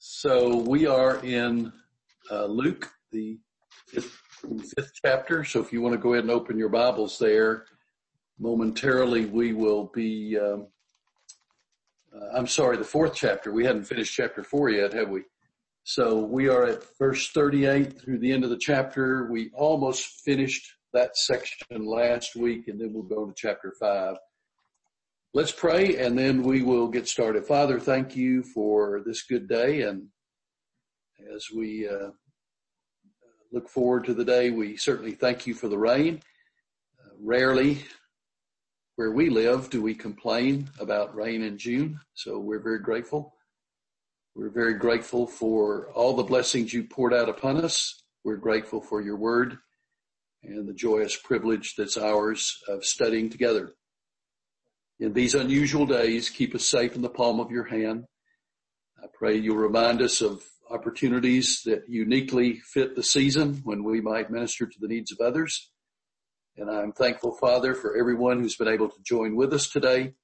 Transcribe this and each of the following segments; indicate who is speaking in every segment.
Speaker 1: So we are in uh, Luke, the fifth, fifth, chapter. So if you want to go ahead and open your Bibles there, momentarily we will be. Um, uh, I'm sorry, the fourth chapter. We hadn't finished chapter four yet, have we? So we are at verse 38 through the end of the chapter. We almost finished that section last week, and then we'll go to chapter five. Let's pray and then we will get started. Father, thank you for this good day. And as we uh, look forward to the day, we certainly thank you for the rain. Uh, rarely where we live do we complain about rain in June. So we're very grateful. We're very grateful for all the blessings you poured out upon us. We're grateful for your word and the joyous privilege that's ours of studying together. In these unusual days, keep us safe in the palm of your hand. I pray you'll remind us of opportunities that uniquely fit the season when we might minister to the needs of others. And I'm thankful, Father, for everyone who's been able to join with us today.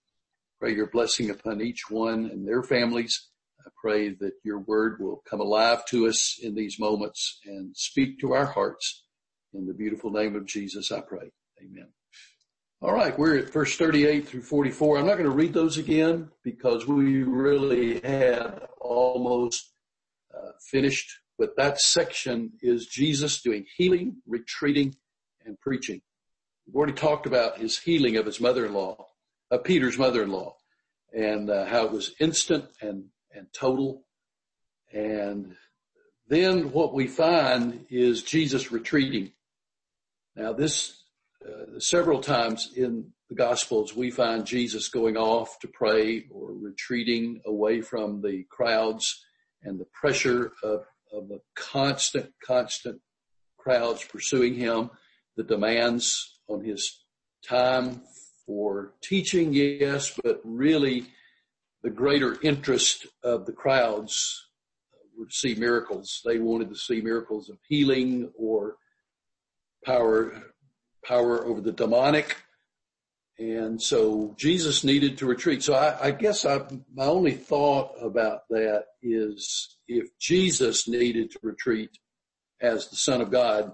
Speaker 1: Pray your blessing upon each one and their families. I pray that your word will come alive to us in these moments and speak to our hearts. In the beautiful name of Jesus, I pray. Amen. All right, we're at verse 38 through 44. I'm not going to read those again because we really had almost uh, finished, but that section is Jesus doing healing, retreating, and preaching. We've already talked about his healing of his mother-in-law, of Peter's mother-in-law, and uh, how it was instant and, and total. And then what we find is Jesus retreating. Now this uh, several times in the Gospels, we find Jesus going off to pray or retreating away from the crowds and the pressure of, of the constant, constant crowds pursuing him, the demands on his time for teaching, yes, but really the greater interest of the crowds were to see miracles. They wanted to see miracles of healing or power power over the demonic. And so Jesus needed to retreat. So I, I guess I, my only thought about that is if Jesus needed to retreat as the son of God,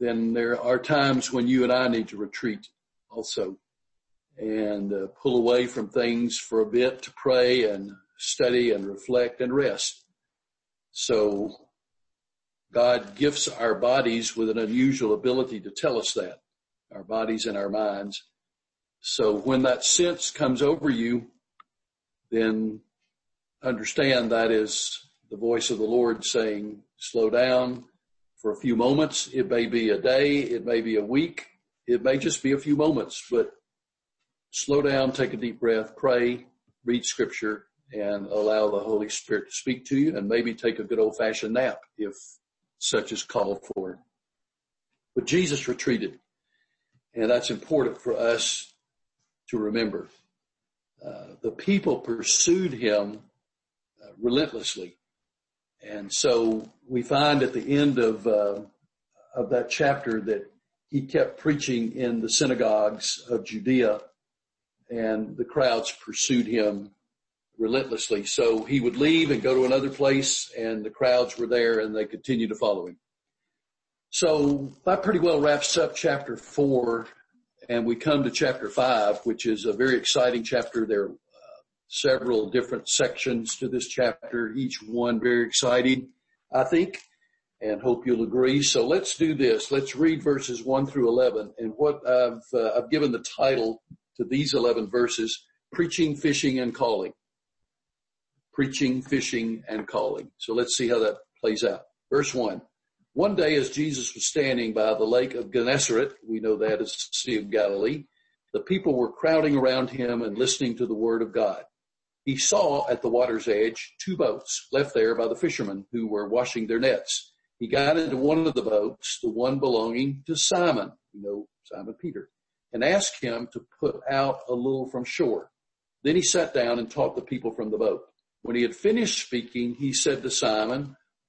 Speaker 1: then there are times when you and I need to retreat also and uh, pull away from things for a bit to pray and study and reflect and rest. So God gifts our bodies with an unusual ability to tell us that our bodies and our minds. So when that sense comes over you, then understand that is the voice of the Lord saying, slow down for a few moments. It may be a day. It may be a week. It may just be a few moments, but slow down, take a deep breath, pray, read scripture and allow the Holy Spirit to speak to you and maybe take a good old fashioned nap if such is called for. But Jesus retreated. And that's important for us to remember. Uh, the people pursued him uh, relentlessly. And so we find at the end of, uh, of that chapter that he kept preaching in the synagogues of Judea and the crowds pursued him relentlessly. So he would leave and go to another place and the crowds were there and they continued to follow him. So that pretty well wraps up chapter four and we come to chapter five, which is a very exciting chapter. There are uh, several different sections to this chapter, each one very exciting, I think, and hope you'll agree. So let's do this. Let's read verses one through 11 and what I've, uh, I've given the title to these 11 verses, preaching, fishing, and calling. Preaching, fishing, and calling. So let's see how that plays out. Verse one. One day as Jesus was standing by the lake of Gennesaret, we know that as the Sea of Galilee, the people were crowding around him and listening to the word of God. He saw at the water's edge two boats left there by the fishermen who were washing their nets. He got into one of the boats, the one belonging to Simon, you know, Simon Peter, and asked him to put out a little from shore. Then he sat down and taught the people from the boat. When he had finished speaking, he said to Simon,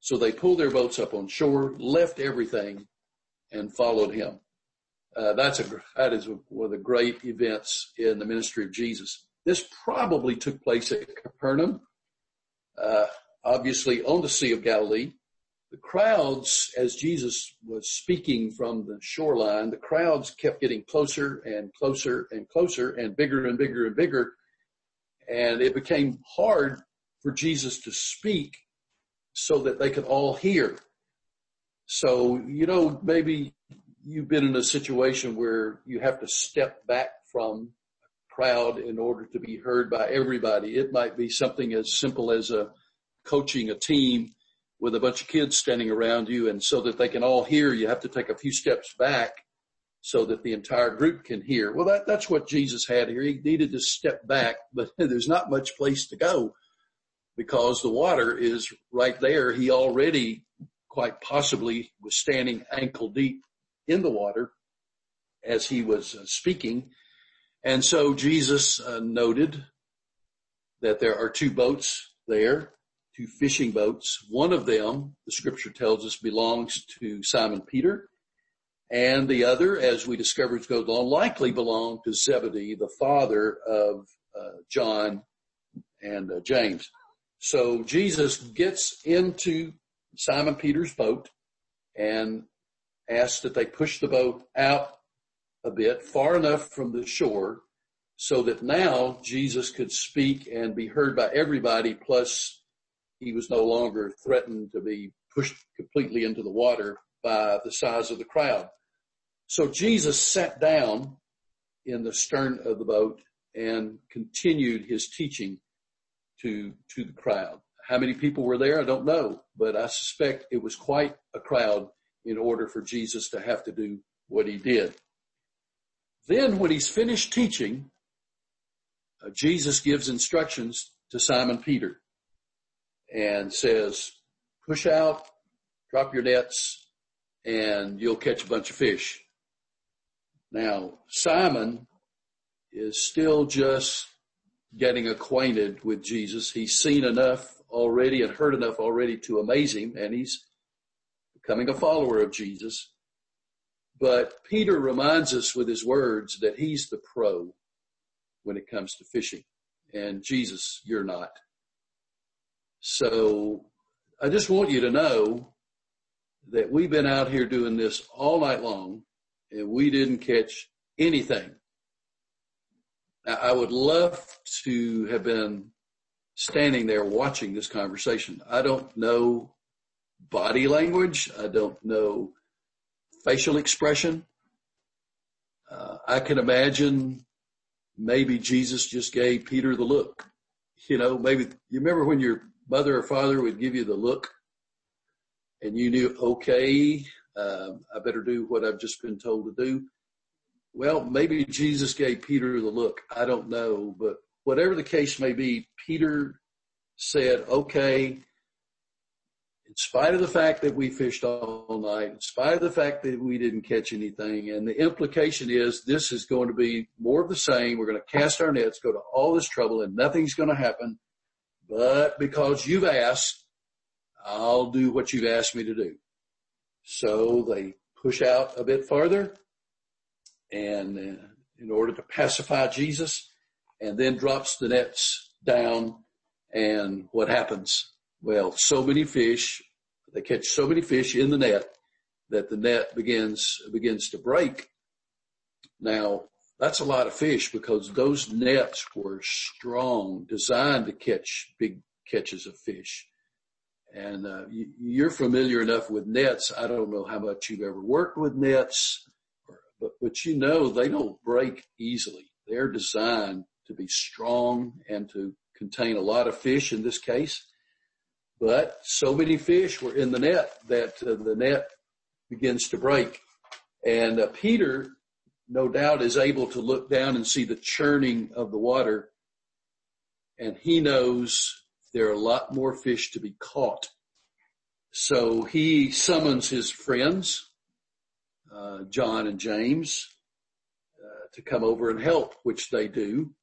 Speaker 1: So they pulled their boats up on shore, left everything and followed him. Uh, that's a, that is one of the great events in the ministry of Jesus. This probably took place at Capernaum, uh, obviously on the Sea of Galilee. The crowds, as Jesus was speaking from the shoreline, the crowds kept getting closer and closer and closer and bigger and bigger and bigger. And it became hard for Jesus to speak so that they could all hear. So, you know, maybe you've been in a situation where you have to step back from a crowd in order to be heard by everybody. It might be something as simple as a coaching a team with a bunch of kids standing around you and so that they can all hear, you have to take a few steps back so that the entire group can hear. Well, that, that's what Jesus had here. He needed to step back, but there's not much place to go because the water is right there. He already quite possibly was standing ankle deep in the water as he was uh, speaking. And so Jesus uh, noted that there are two boats there two fishing boats. One of them, the scripture tells us, belongs to Simon Peter. And the other, as we discover as goes on, likely belonged to Zebedee, the father of uh, John and uh, James. So Jesus gets into Simon Peter's boat and asks that they push the boat out a bit, far enough from the shore, so that now Jesus could speak and be heard by everybody, plus he was no longer threatened to be pushed completely into the water by the size of the crowd. So Jesus sat down in the stern of the boat and continued his teaching to, to the crowd. How many people were there? I don't know, but I suspect it was quite a crowd in order for Jesus to have to do what he did. Then when he's finished teaching, uh, Jesus gives instructions to Simon Peter and says, push out, drop your nets, and you'll catch a bunch of fish. Now, Simon is still just getting acquainted with Jesus. He's seen enough already and heard enough already to amaze him, and he's becoming a follower of Jesus. But Peter reminds us with his words that he's the pro when it comes to fishing. And Jesus, you're not. So I just want you to know that we've been out here doing this all night long and we didn't catch anything. I would love to have been standing there watching this conversation. I don't know body language. I don't know facial expression. Uh, I can imagine maybe Jesus just gave Peter the look. You know, maybe you remember when you're mother or father would give you the look and you knew, okay, um, I better do what I've just been told to do. Well, maybe Jesus gave Peter the look. I don't know, but whatever the case may be, Peter said, okay, in spite of the fact that we fished all night, in spite of the fact that we didn't catch anything, and the implication is this is going to be more of the same. We're going to cast our nets, go to all this trouble, and nothing's going to happen. But because you've asked, I'll do what you've asked me to do. So they push out a bit farther and uh, in order to pacify Jesus and then drops the nets down and what happens? Well, so many fish, they catch so many fish in the net that the net begins, begins to break. Now, that's a lot of fish because those nets were strong, designed to catch big catches of fish. And uh, you, are familiar enough with nets. I don't know how much you've ever worked with nets, but, but you know they don't break easily. They're designed to be strong and to contain a lot of fish in this case. But so many fish were in the net that uh, the net begins to break. And uh, Peter, no doubt, is able to look down and see the churning of the water. And he knows there are a lot more fish to be caught. So he summons his friends, uh, John and James, uh, to come over and help, which they do.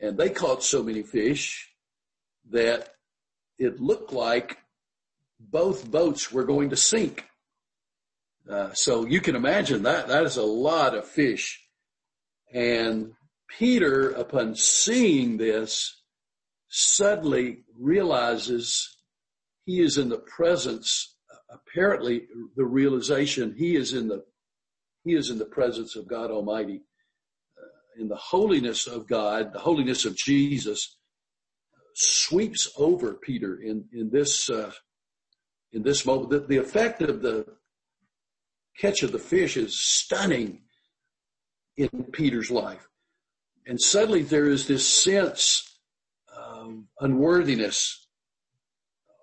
Speaker 1: And they caught so many fish that it looked like both boats were going to sink. Uh, so you can imagine that, that is a lot of fish. And Peter, upon seeing this, suddenly realizes he is in the presence, apparently the realization he is in the, he is in the presence of God Almighty, uh, in the holiness of God, the holiness of Jesus sweeps over Peter in, in this, uh, in this moment. The, the effect of the catch of the fish is stunning in Peter's life. And suddenly there is this sense of unworthiness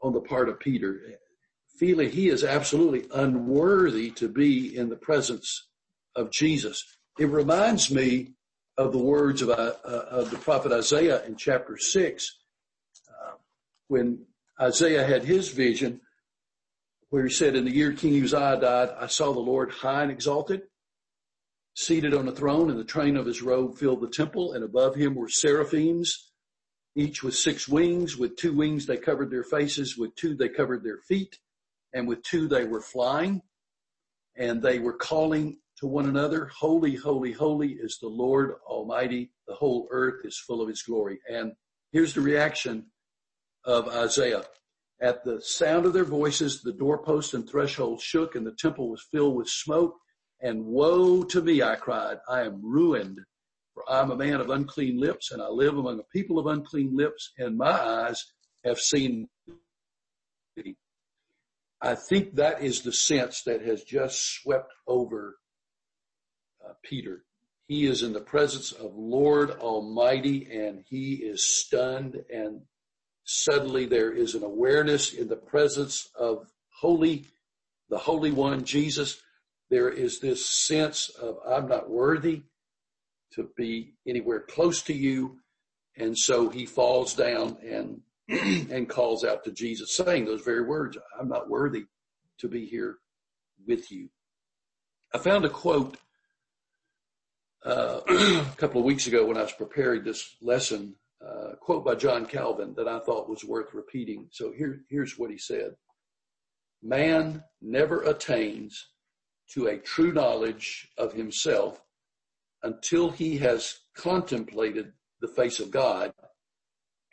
Speaker 1: on the part of Peter, feeling he is absolutely unworthy to be in the presence of Jesus. It reminds me of the words of, uh, of the prophet Isaiah in chapter six, uh, when Isaiah had his vision where he said, in the year King Uzziah died, I saw the Lord high and exalted, seated on a throne, and the train of his robe filled the temple, and above him were seraphims, each with six wings. With two wings they covered their faces, with two they covered their feet, and with two they were flying, and they were calling to one another, Holy, holy, holy is the Lord Almighty. The whole earth is full of his glory. And here's the reaction of Isaiah. At the sound of their voices, the doorposts and thresholds shook and the temple was filled with smoke. And woe to me, I cried, I am ruined, for I am a man of unclean lips and I live among a people of unclean lips and my eyes have seen. I think that is the sense that has just swept over Peter. He is in the presence of Lord Almighty and he is stunned and suddenly there is an awareness in the presence of holy, the Holy One, Jesus. There is this sense of I'm not worthy to be anywhere close to you. And so he falls down and, and calls out to Jesus saying those very words. I'm not worthy to be here with you. I found a quote uh, a couple of weeks ago when I was preparing this lesson uh, quote by John Calvin that I thought was worth repeating. So here, here's what he said. Man never attains to a true knowledge of himself until he has contemplated the face of God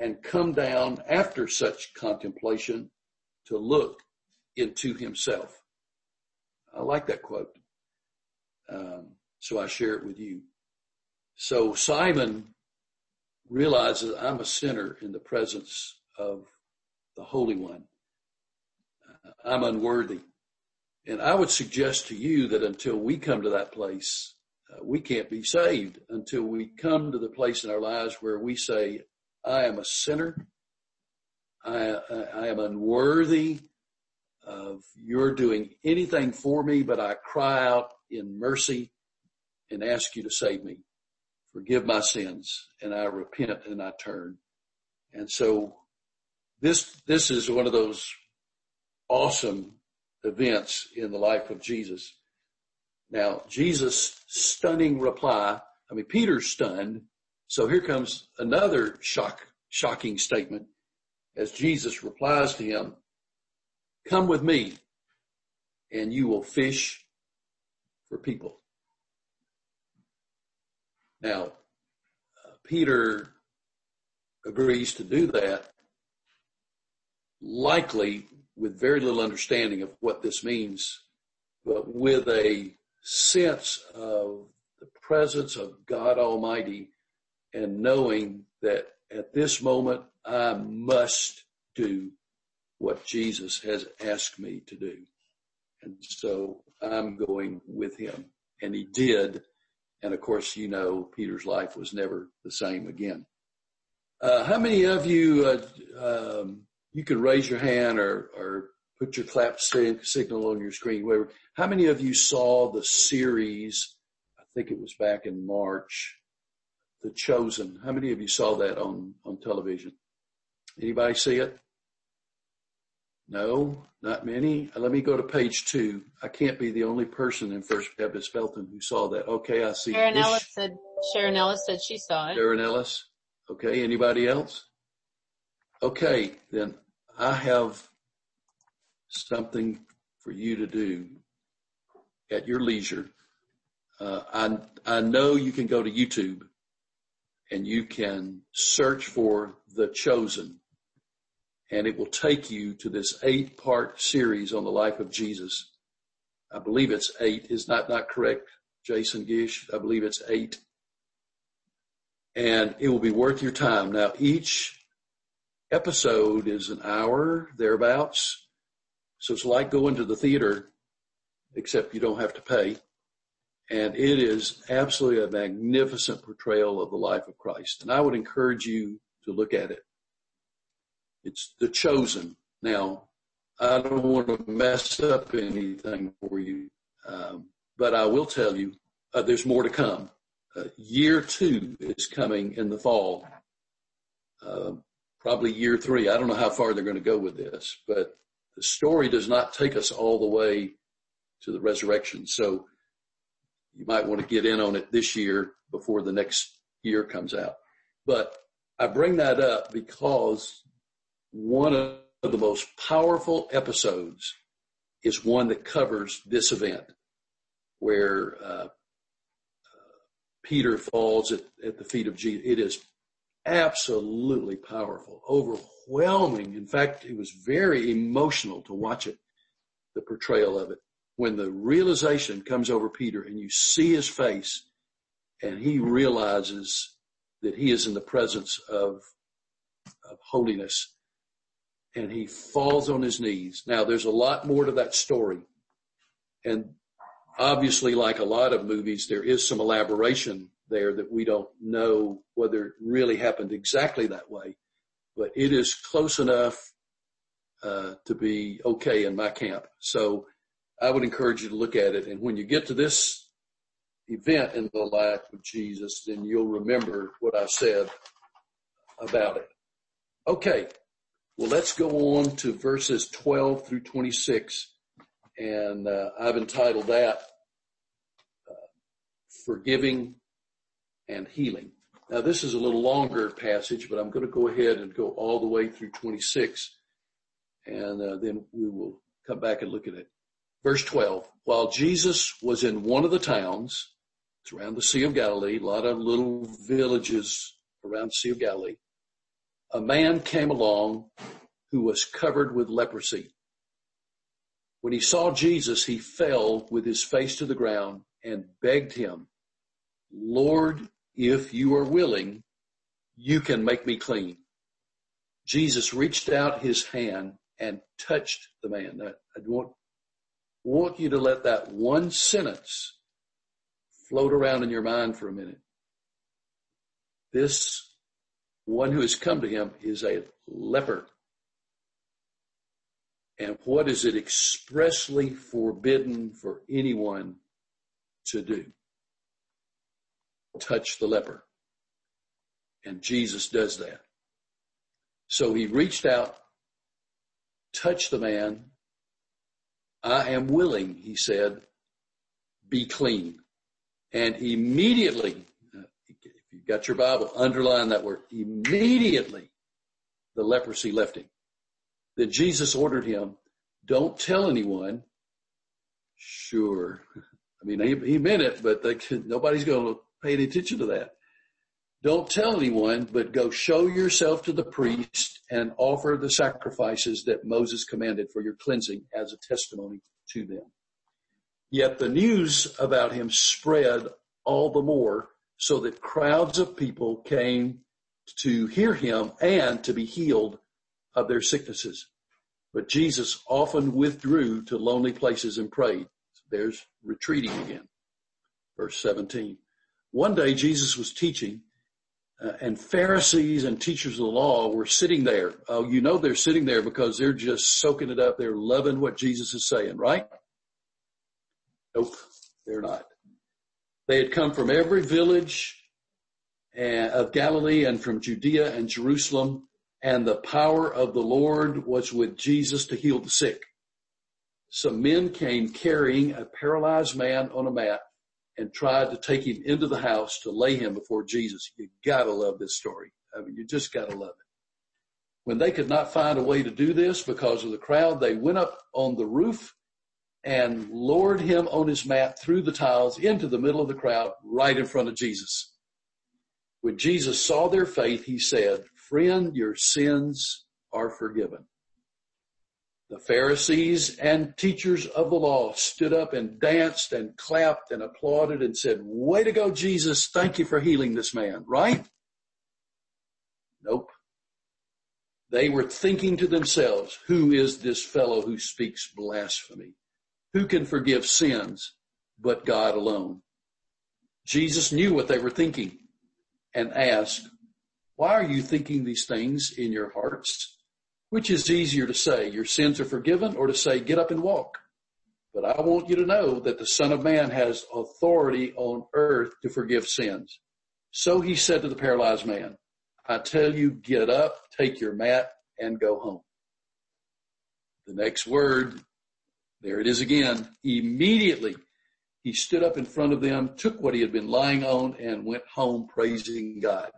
Speaker 1: and come down after such contemplation to look into himself. I like that quote. Um, so I share it with you. So Simon realizes I'm a sinner in the presence of the Holy One. I'm unworthy. And I would suggest to you that until we come to that place, uh, we can't be saved until we come to the place in our lives where we say, I am a sinner. I, I am unworthy of your doing anything for me, but I cry out in mercy and ask you to save me forgive my sins and I repent and I turn. And so this, this is one of those awesome events in the life of Jesus. Now, Jesus' stunning reply, I mean, Peter's stunned. So here comes another shock, shocking statement as Jesus replies to him, come with me and you will fish for people. Now, Peter agrees to do that, likely with very little understanding of what this means, but with a sense of the presence of God Almighty and knowing that at this moment I must do what Jesus has asked me to do. And so I'm going with him. And he did. And of course, you know, Peter's life was never the same again. Uh, how many of you, uh, um, you can raise your hand or, or put your clap signal on your screen, whatever. How many of you saw the series? I think it was back in March, The Chosen. How many of you saw that on, on television? Anybody see it? No, not many. Let me go to page two. I can't be the only person in First Baptist Belton who saw that. Okay, I see.
Speaker 2: Sharon Ellis said. Sharon Ellis said she saw it.
Speaker 1: Sharon Ellis. Okay, anybody else? Okay, then I have something for you to do at your leisure. Uh, I I know you can go to YouTube and you can search for the chosen and it will take you to this eight part series on the life of Jesus. I believe it's eight. Is not not correct, Jason Gish? I believe it's eight. And it will be worth your time. Now each episode is an hour thereabouts. So it's like going to the theater, except you don't have to pay. And it is absolutely a magnificent portrayal of the life of Christ. And I would encourage you to look at it. It's the chosen. Now, I don't want to mess up anything for you, um, but I will tell you uh, there's more to come. Uh, year two is coming in the fall. Uh, probably year three. I don't know how far they're going to go with this, but the story does not take us all the way to the resurrection. So you might want to get in on it this year before the next year comes out. But I bring that up because one of the most powerful episodes is one that covers this event where uh, Peter falls at, at the feet of Jesus. It is absolutely powerful, overwhelming. In fact, it was very emotional to watch it, the portrayal of it. When the realization comes over Peter and you see his face and he realizes that he is in the presence of, of holiness and he falls on his knees. Now there's a lot more to that story. And obviously, like a lot of movies, there is some elaboration there that we don't know whether it really happened exactly that way, but it is close enough uh, to be okay in my camp. So I would encourage you to look at it. And when you get to this event in the life of Jesus, then you'll remember what I said about it. Okay. Well, let's go on to verses 12 through 26. And uh, I've entitled that uh, Forgiving and Healing. Now, this is a little longer passage, but I'm going to go ahead and go all the way through 26. And uh, then we will come back and look at it. Verse 12. While Jesus was in one of the towns, it's around the Sea of Galilee, a lot of little villages around the Sea of Galilee a man came along who was covered with leprosy. When he saw Jesus, he fell with his face to the ground and begged him, Lord, if you are willing, you can make me clean. Jesus reached out his hand and touched the man. I want, want you to let that one sentence float around in your mind for a minute. This one who has come to him is a leper. And what is it expressly forbidden for anyone to do? Touch the leper. And Jesus does that. So he reached out, touched the man. I am willing, he said, be clean. And immediately you've got your Bible, underline that word. Immediately the leprosy left him. Then Jesus ordered him, don't tell anyone. Sure. I mean, he, he meant it, but they, nobody's going to pay any attention to that. Don't tell anyone, but go show yourself to the priest and offer the sacrifices that Moses commanded for your cleansing as a testimony to them. Yet the news about him spread all the more so that crowds of people came to hear him and to be healed of their sicknesses. But Jesus often withdrew to lonely places and prayed. There's retreating again. Verse 17. One day Jesus was teaching uh, and Pharisees and teachers of the law were sitting there. Oh, you know they're sitting there because they're just soaking it up. They're loving what Jesus is saying, right? Nope, they're not. They had come from every village uh, of Galilee and from Judea and Jerusalem, and the power of the Lord was with Jesus to heal the sick. Some men came carrying a paralyzed man on a mat and tried to take him into the house to lay him before Jesus. You gotta love this story. I mean, you just gotta love it. When they could not find a way to do this because of the crowd, they went up on the roof and lowered him on his mat through the tiles into the middle of the crowd right in front of Jesus. When Jesus saw their faith, he said, friend, your sins are forgiven. The Pharisees and teachers of the law stood up and danced and clapped and applauded and said, way to go, Jesus. Thank you for healing this man, right? Nope. They were thinking to themselves, who is this fellow who speaks blasphemy? Who can forgive sins but God alone? Jesus knew what they were thinking and asked, why are you thinking these things in your hearts? Which is easier to say, your sins are forgiven or to say, get up and walk? But I want you to know that the son of man has authority on earth to forgive sins. So he said to the paralyzed man, I tell you, get up, take your mat and go home. The next word, there it is again. Immediately he stood up in front of them, took what he had been lying on and went home praising God.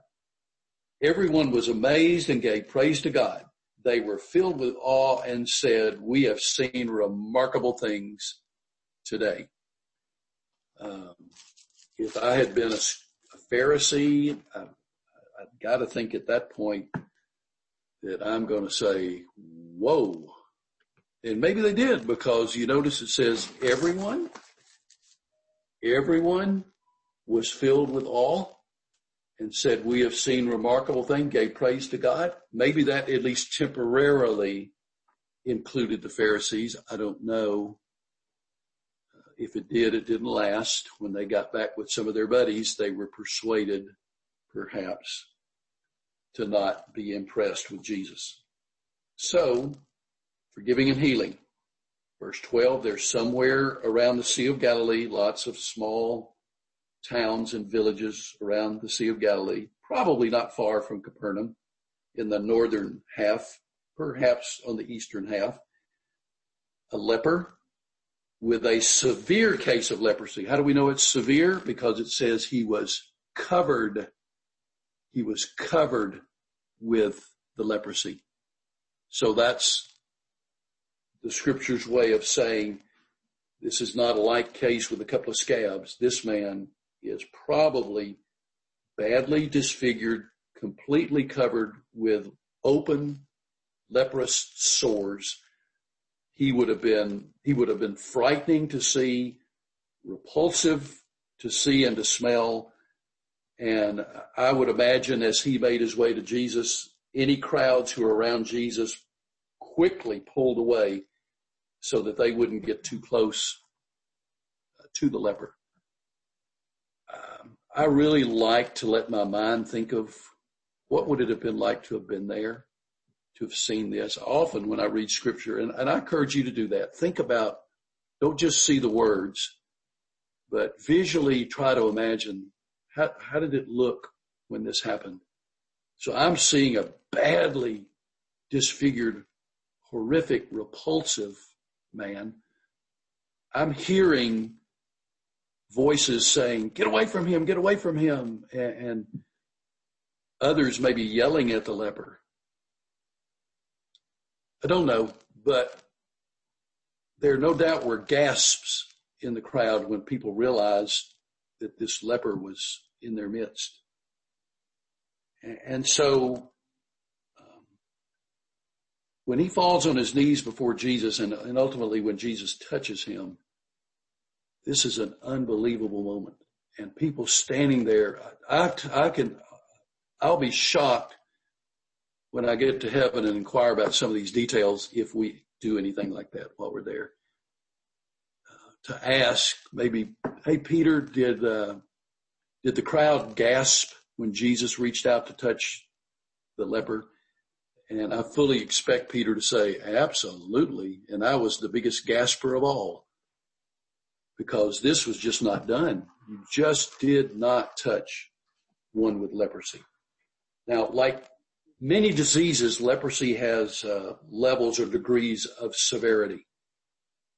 Speaker 1: Everyone was amazed and gave praise to God they were filled with awe and said, we have seen remarkable things today. Um, if I had been a, a Pharisee, I, I've got to think at that point that I'm going to say, whoa. And maybe they did because you notice it says everyone, everyone was filled with awe and said, we have seen remarkable thing, gave praise to God. Maybe that at least temporarily included the Pharisees. I don't know. Uh, if it did, it didn't last. When they got back with some of their buddies, they were persuaded perhaps to not be impressed with Jesus. So, forgiving and healing. Verse 12, there's somewhere around the Sea of Galilee, lots of small towns and villages around the Sea of Galilee, probably not far from Capernaum in the northern half, perhaps on the eastern half, a leper with a severe case of leprosy. How do we know it's severe? Because it says he was covered, he was covered with the leprosy. So that's the scripture's way of saying this is not a light case with a couple of scabs. This man is probably badly disfigured, completely covered with open leprous sores. He would have been, he would have been frightening to see, repulsive to see and to smell. And I would imagine as he made his way to Jesus, any crowds who were around Jesus quickly pulled away so that they wouldn't get too close uh, to the leper. Um, I really like to let my mind think of what would it have been like to have been there, to have seen this. Often when I read scripture, and, and I encourage you to do that, think about, don't just see the words, but visually try to imagine how, how did it look when this happened? So I'm seeing a badly disfigured, horrific, repulsive man. I'm hearing voices saying, get away from him, get away from him. And, others may be yelling at the leper. I don't know, but there no doubt were gasps in the crowd when people realized that this leper was in their midst. And so when he falls on his knees before Jesus and, and ultimately when Jesus touches him, this is an unbelievable moment. And people standing there, I, I can, I'll be shocked when I get to heaven and inquire about some of these details, if we do anything like that while we're there, uh, to ask maybe, hey Peter, did uh, did the crowd gasp when Jesus reached out to touch the leper? And I fully expect Peter to say, absolutely. And I was the biggest gasper of all because this was just not done. You just did not touch one with leprosy. Now, like many diseases, leprosy has uh, levels or degrees of severity.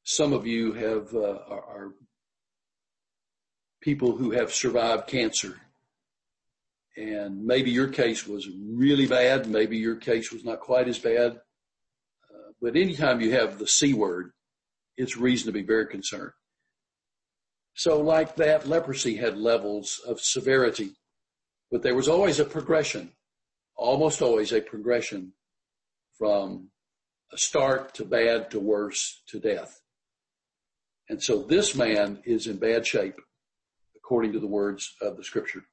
Speaker 1: Some of you have uh, are people who have survived cancer and maybe your case was really bad. Maybe your case was not quite as bad. Uh, but anytime you have the C word, it's reason to be very concerned. So like that, leprosy had levels of severity, but there was always a progression, almost always a progression from a start to bad to worse to death. And so this man is in bad shape, according to the words of the scripture.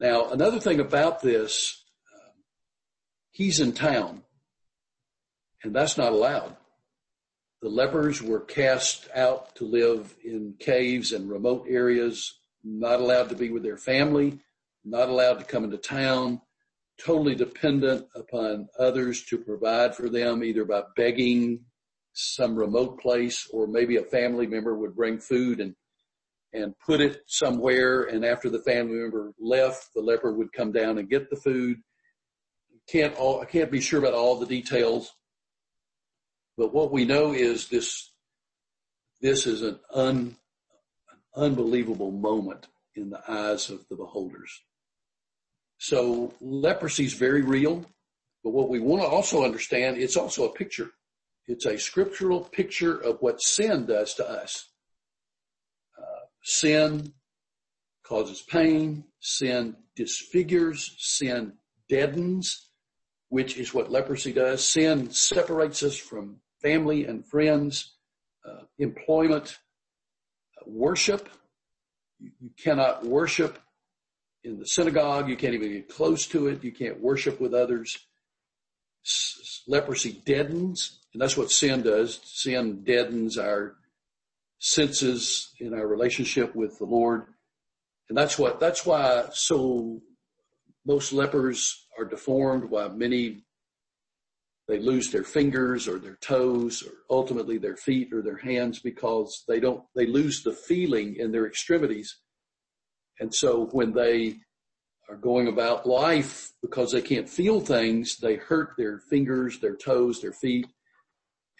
Speaker 1: Now, another thing about this, uh, he's in town, and that's not allowed. The lepers were cast out to live in caves and remote areas, not allowed to be with their family, not allowed to come into town, totally dependent upon others to provide for them, either by begging some remote place or maybe a family member would bring food and and put it somewhere. And after the family member left, the leper would come down and get the food. Can't all, I can't be sure about all the details, but what we know is this, this is an, un, an unbelievable moment in the eyes of the beholders. So leprosy is very real, but what we want to also understand, it's also a picture. It's a scriptural picture of what sin does to us. Sin causes pain. Sin disfigures. Sin deadens, which is what leprosy does. Sin separates us from family and friends, uh, employment, uh, worship. You, you cannot worship in the synagogue. You can't even get close to it. You can't worship with others. S- leprosy deadens, and that's what sin does. Sin deadens our senses in our relationship with the Lord. And that's what, that's why so most lepers are deformed, why many they lose their fingers or their toes or ultimately their feet or their hands because they don't, they lose the feeling in their extremities. And so when they are going about life because they can't feel things, they hurt their fingers, their toes, their feet,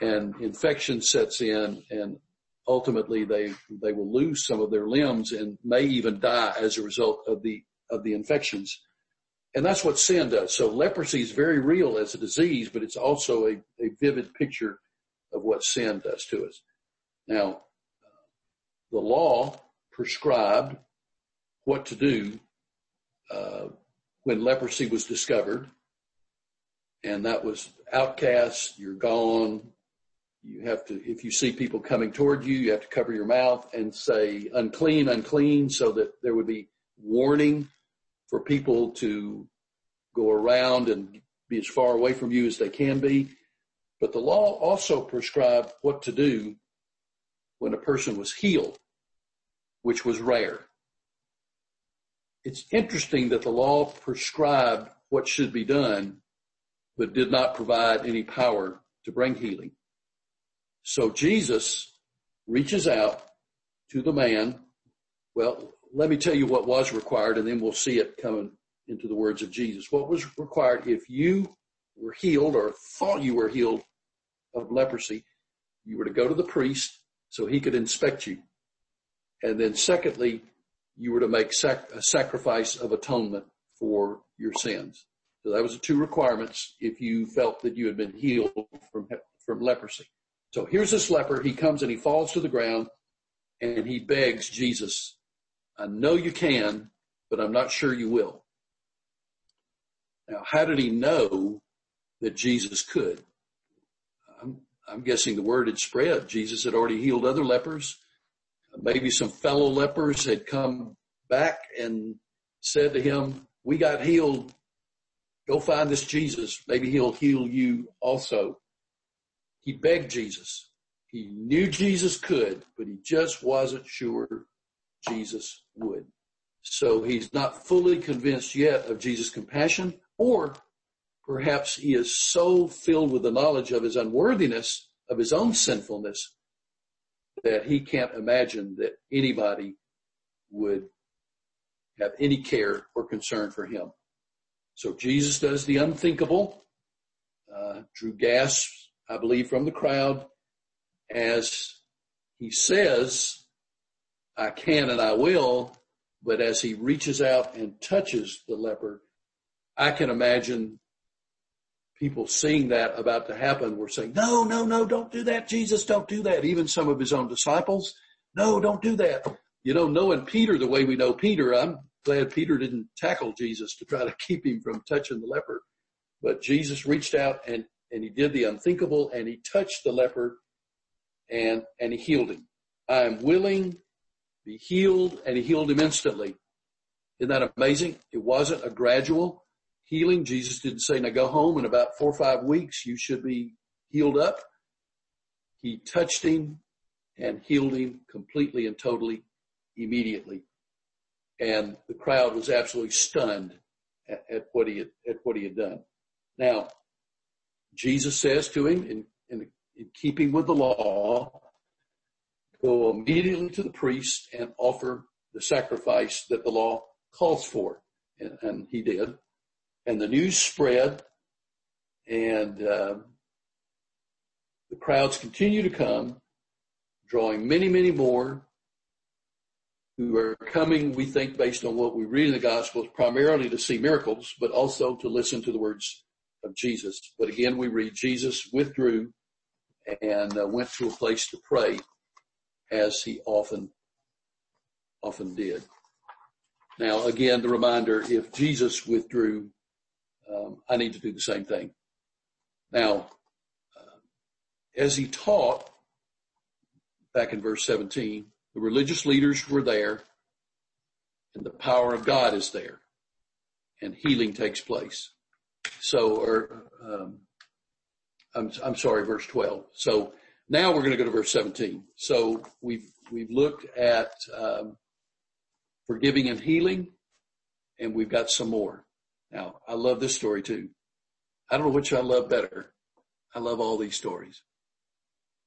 Speaker 1: and infection sets in and ultimately they, they will lose some of their limbs and may even die as a result of the, of the infections. And that's what sin does. So leprosy is very real as a disease, but it's also a, a vivid picture of what sin does to us. Now, the law prescribed what to do uh, when leprosy was discovered, and that was outcast, you're gone, you have to, if you see people coming toward you, you have to cover your mouth and say unclean, unclean, so that there would be warning for people to go around and be as far away from you as they can be. But the law also prescribed what to do when a person was healed, which was rare. It's interesting that the law prescribed what should be done, but did not provide any power to bring healing. So Jesus reaches out to the man. Well, let me tell you what was required and then we'll see it coming into the words of Jesus. What was required if you were healed or thought you were healed of leprosy, you were to go to the priest so he could inspect you. And then secondly, you were to make sac- a sacrifice of atonement for your sins. So that was the two requirements if you felt that you had been healed from, from leprosy. So here's this leper. He comes and he falls to the ground and he begs Jesus, I know you can, but I'm not sure you will. Now, how did he know that Jesus could? I'm, I'm guessing the word had spread. Jesus had already healed other lepers. Maybe some fellow lepers had come back and said to him, we got healed go find this Jesus. Maybe he'll heal you also. He begged Jesus. He knew Jesus could, but he just wasn't sure Jesus would. So he's not fully convinced yet of Jesus' compassion, or perhaps he is so filled with the knowledge of his unworthiness, of his own sinfulness, that he can't imagine that anybody would have any care or concern for him. So Jesus does the unthinkable, uh, drew gasps, I believe, from the crowd as he says, I can and I will, but as he reaches out and touches the leper, I can imagine people seeing that about to happen were saying, no, no, no, don't do that. Jesus, don't do that. Even some of his own disciples, no, don't do that. You know, knowing Peter the way we know Peter, I'm glad Peter didn't tackle Jesus to try to keep him from touching the leper. But Jesus reached out and, and he did the unthinkable and he touched the leper and, and he healed him. I am willing to be healed and he healed him instantly. Isn't that amazing? It wasn't a gradual healing. Jesus didn't say, now go home in about four or five weeks, you should be healed up. He touched him and healed him completely and totally immediately. And the crowd was absolutely stunned at, at what he had, at what he had done. Now, Jesus says to him in, in, in keeping with the law, go immediately to the priest and offer the sacrifice that the law calls for. And, and he did. And the news spread and uh, the crowds continue to come, drawing many, many more who are coming, we think, based on what we read in the Gospels, primarily to see miracles, but also to listen to the words of Jesus. But again, we read Jesus withdrew and uh, went to a place to pray as he often, often did. Now, again, the reminder, if Jesus withdrew, um, I need to do the same thing. Now, uh, as he taught, back in verse 17, the religious leaders were there and the power of God is there and healing takes place. So, um, I'm, I'm sorry, verse 12. So now we're going to go to verse 17. So we've, we've looked at, um, forgiving and healing and we've got some more. Now I love this story too. I don't know which I love better. I love all these stories.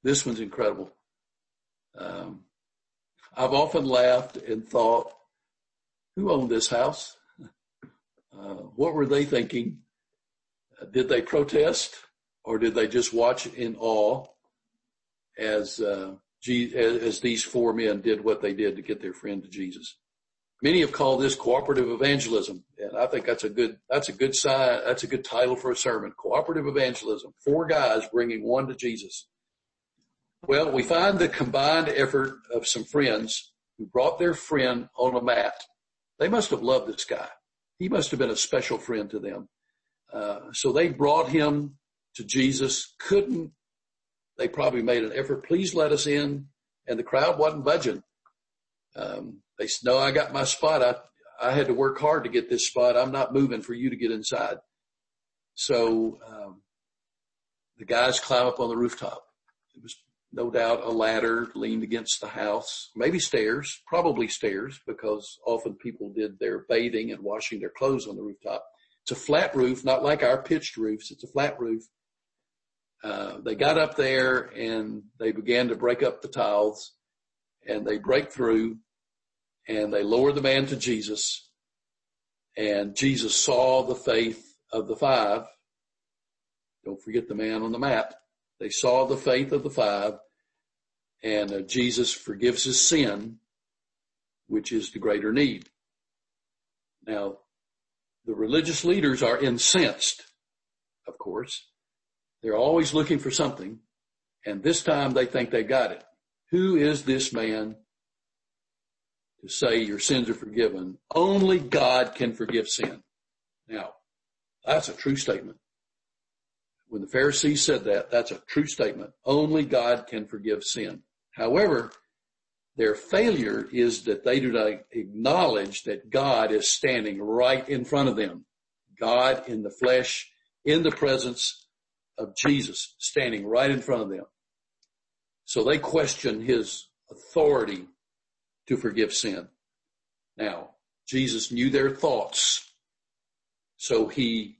Speaker 1: This one's incredible. Um, I've often laughed and thought, who owned this house? Uh, what were they thinking? Did they protest or did they just watch in awe as, uh, as these four men did what they did to get their friend to Jesus? Many have called this cooperative evangelism, and I think that's a good that's a good sign. That's a good title for a sermon. Cooperative evangelism. Four guys bringing one to Jesus. Well, we find the combined effort of some friends who brought their friend on a mat. They must have loved this guy. He must have been a special friend to them. Uh, so they brought him to Jesus. Couldn't, they probably made an effort. Please let us in. And the crowd wasn't budging. Um, they said, no, I got my spot. I, I had to work hard to get this spot. I'm not moving for you to get inside. So, um, the guys climb up on the rooftop. It was no doubt a ladder leaned against the house, maybe stairs, probably stairs because often people did their bathing and washing their clothes on the rooftop. It's a flat roof, not like our pitched roofs. It's a flat roof. Uh, they got up there and they began to break up the tiles and they break through and they lower the man to Jesus and Jesus saw the faith of the five. Don't forget the man on the map. they saw the faith of the five and uh, Jesus forgives his sin, which is the greater need. Now, the religious leaders are incensed, of course. They're always looking for something. And this time they think they got it. Who is this man to say your sins are forgiven? Only God can forgive sin. Now, that's a true statement. When the Pharisees said that, that's a true statement. Only God can forgive sin. However, their failure is that they do not acknowledge that God is standing right in front of them. God in the flesh, in the presence of Jesus, standing right in front of them. So they question his authority to forgive sin. Now, Jesus knew their thoughts. So he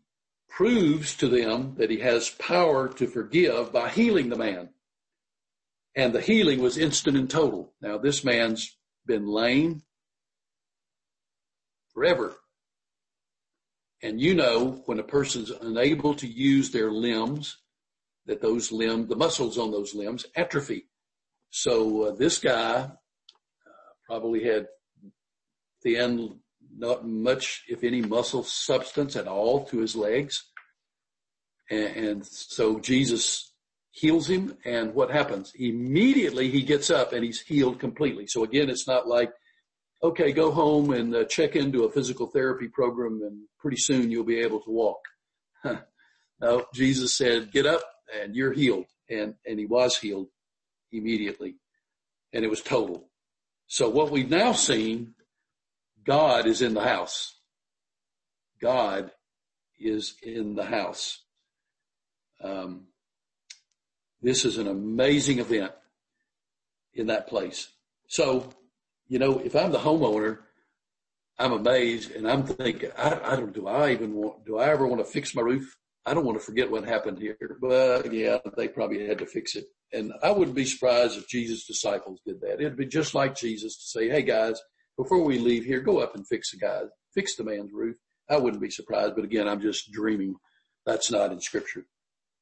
Speaker 1: proves to them that he has power to forgive by healing the man. And the healing was instant and total. Now this man's been lame forever. And you know, when a person's unable to use their limbs, that those limbs, the muscles on those limbs atrophy. So uh, this guy uh, probably had thin, not much, if any, muscle substance at all to his legs. And, and so Jesus heals him and what happens? Immediately he gets up and he's healed completely. So again, it's not like, okay, go home and uh, check into a physical therapy program and pretty soon you'll be able to walk. no, Jesus said, get up and you're healed. And, and he was healed immediately and it was total. So what we've now seen, God is in the house. God is in the house. Um, this is an amazing event in that place. So, you know, if I'm the homeowner, I'm amazed and I'm thinking, I, I don't, do I even want, do I ever want to fix my roof? I don't want to forget what happened here, but yeah, they probably had to fix it. And I wouldn't be surprised if Jesus' disciples did that. It'd be just like Jesus to say, Hey guys, before we leave here, go up and fix the guy, fix the man's roof. I wouldn't be surprised, but again, I'm just dreaming. That's not in scripture.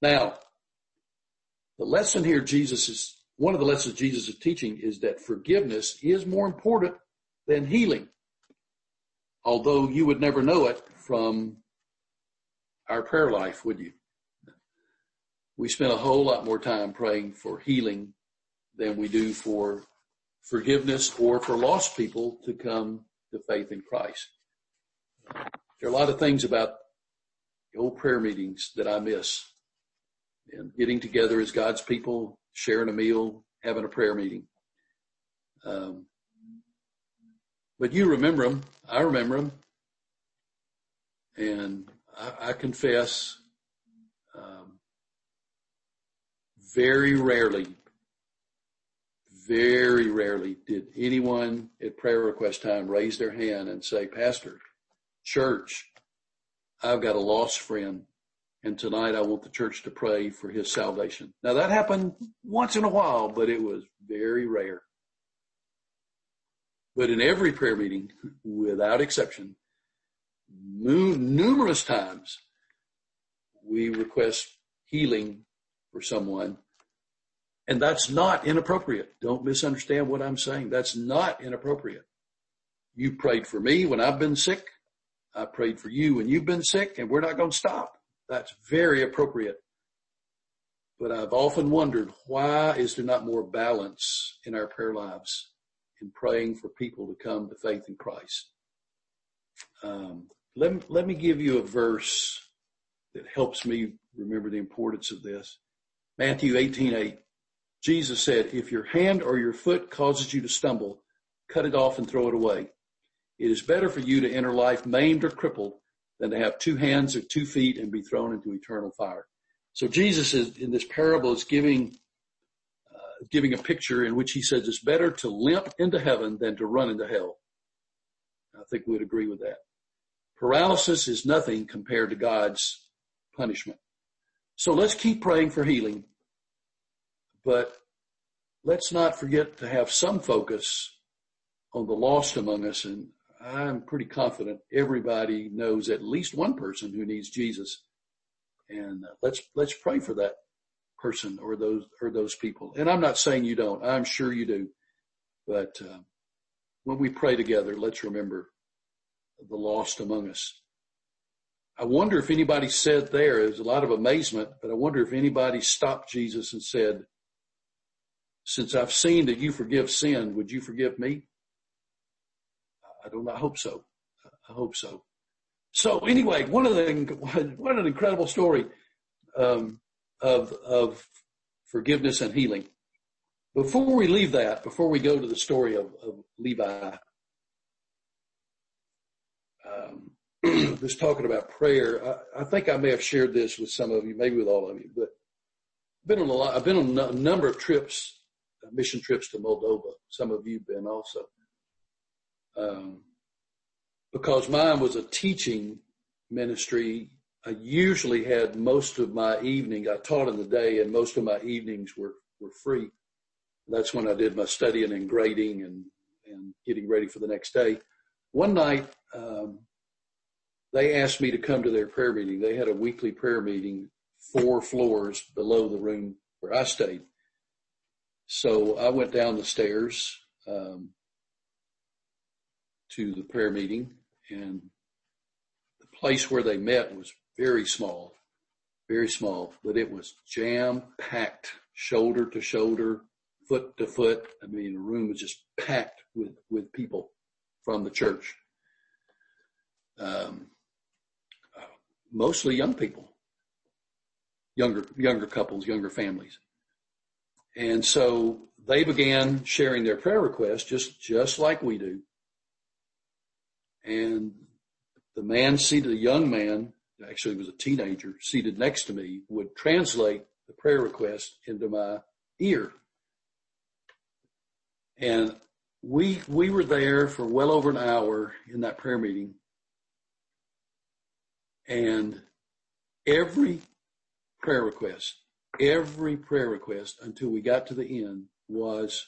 Speaker 1: Now, the lesson here Jesus is, one of the lessons Jesus is teaching is that forgiveness is more important than healing. Although you would never know it from our prayer life, would you? We spend a whole lot more time praying for healing than we do for forgiveness or for lost people to come to faith in Christ. There are a lot of things about the old prayer meetings that I miss and getting together as God's people, sharing a meal, having a prayer meeting. Um, but you remember them. I remember them. And I, I confess, um, very rarely, very rarely did anyone at prayer request time raise their hand and say, Pastor, church, I've got a lost friend and tonight I want the church to pray for his salvation. Now that happened once in a while, but it was very rare. But in every prayer meeting, without exception, numerous times we request healing for someone. And that's not inappropriate. Don't misunderstand what I'm saying. That's not inappropriate. You prayed for me when I've been sick. I prayed for you when you've been sick and we're not going to stop. That's very appropriate. But I've often wondered why is there not more balance in our prayer lives in praying for people to come to faith in Christ? Um, let, let me give you a verse that helps me remember the importance of this. Matthew 18, 8. Jesus said, if your hand or your foot causes you to stumble, cut it off and throw it away. It is better for you to enter life maimed or crippled than to have two hands or two feet and be thrown into eternal fire. So Jesus is in this parable is giving uh, giving a picture in which he says it's better to limp into heaven than to run into hell. I think we would agree with that. Paralysis is nothing compared to God's punishment. So let's keep praying for healing, but let's not forget to have some focus on the lost among us and I'm pretty confident everybody knows at least one person who needs Jesus. And uh, let's, let's pray for that person or those, or those people. And I'm not saying you don't. I'm sure you do. But, uh, when we pray together, let's remember the lost among us. I wonder if anybody said there, there's a lot of amazement, but I wonder if anybody stopped Jesus and said, since I've seen that you forgive sin, would you forgive me? I don't, I hope so. I hope so. So anyway, one of the, what an incredible story, um, of, of forgiveness and healing. Before we leave that, before we go to the story of, of Levi, um, was talking about prayer. I, I, think I may have shared this with some of you, maybe with all of you, but I've been on a lot, I've been on a number of trips, mission trips to Moldova. Some of you have been also. Um, because mine was a teaching ministry, I usually had most of my evening, I taught in the day and most of my evenings were, were free. That's when I did my studying and grading and, and getting ready for the next day. One night, um, they asked me to come to their prayer meeting. They had a weekly prayer meeting four floors below the room where I stayed. So I went down the stairs um, to the prayer meeting and the place where they met was very small, very small, but it was jam packed shoulder to shoulder, foot to foot. I mean, the room was just packed with, with people from the church. Um, mostly young people, younger, younger couples, younger families. And so they began sharing their prayer requests just, just like we do. And the man seated, a young man, actually was a teenager, seated next to me, would translate the prayer request into my ear. And we, we were there for well over an hour in that prayer meeting. And every prayer request, every prayer request until we got to the end was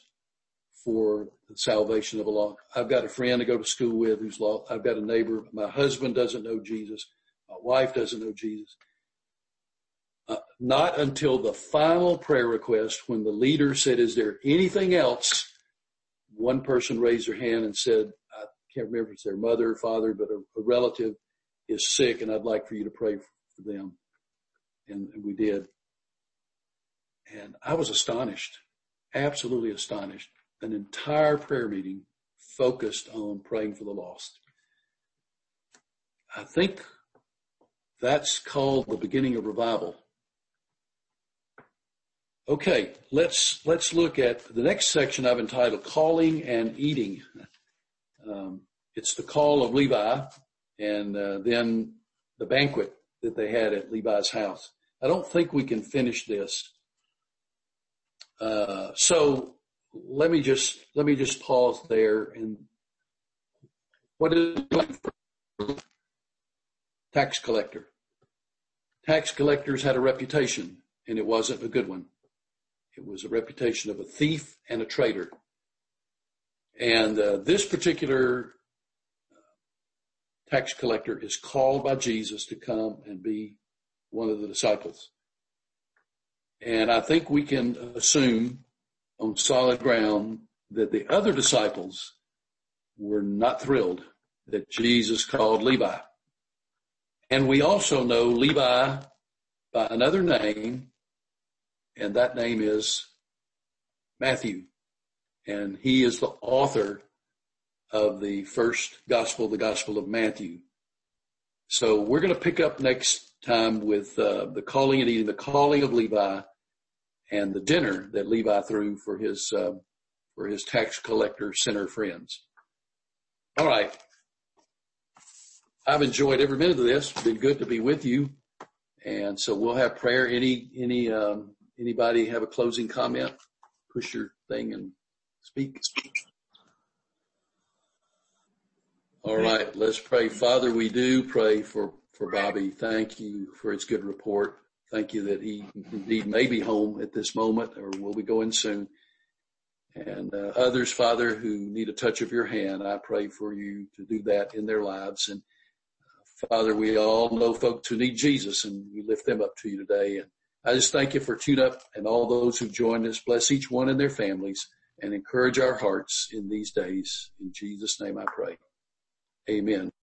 Speaker 1: for the salvation of a lost. I've got a friend to go to school with who's lost. I've got a neighbor. My husband doesn't know Jesus. My wife doesn't know Jesus. Uh, not until the final prayer request when the leader said, is there anything else? One person raised their hand and said, I can't remember if it's their mother or father, but a, a relative is sick and I'd like for you to pray for them. And, and we did. And I was astonished, absolutely astonished an entire prayer meeting focused on praying for the lost. I think that's called the beginning of revival. Okay, let's let's look at the next section I've entitled "Calling and Eating." Um, it's the call of Levi, and uh, then the banquet that they had at Levi's house. I don't think we can finish this. Uh, so let me just let me just pause there and what is tax collector? Tax collectors had a reputation and it wasn't a good one. It was a reputation of a thief and a traitor. And uh, this particular tax collector is called by Jesus to come and be one of the disciples. And I think we can assume on solid ground that the other disciples were not thrilled that Jesus called Levi. And we also know Levi by another name, and that name is Matthew. And he is the author of the first gospel, the gospel of Matthew. So we're going to pick up next time with uh, the calling and eating, the calling of Levi and the dinner that Levi threw for his uh, for his tax collector sinner friends. All right. I've enjoyed every minute of this. Been good to be with you. And so we'll have prayer. Any any um, anybody have a closing comment? Push your thing and speak. All right, let's pray. Father, we do pray for, for Bobby. Thank you for his good report. Thank you that he indeed may be home at this moment or will be going soon. And uh, others, Father, who need a touch of your hand, I pray for you to do that in their lives. And uh, Father, we all know folks who need Jesus and we lift them up to you today. And I just thank you for Tune Up and all those who joined us. Bless each one and their families and encourage our hearts in these days. In Jesus' name I pray. Amen.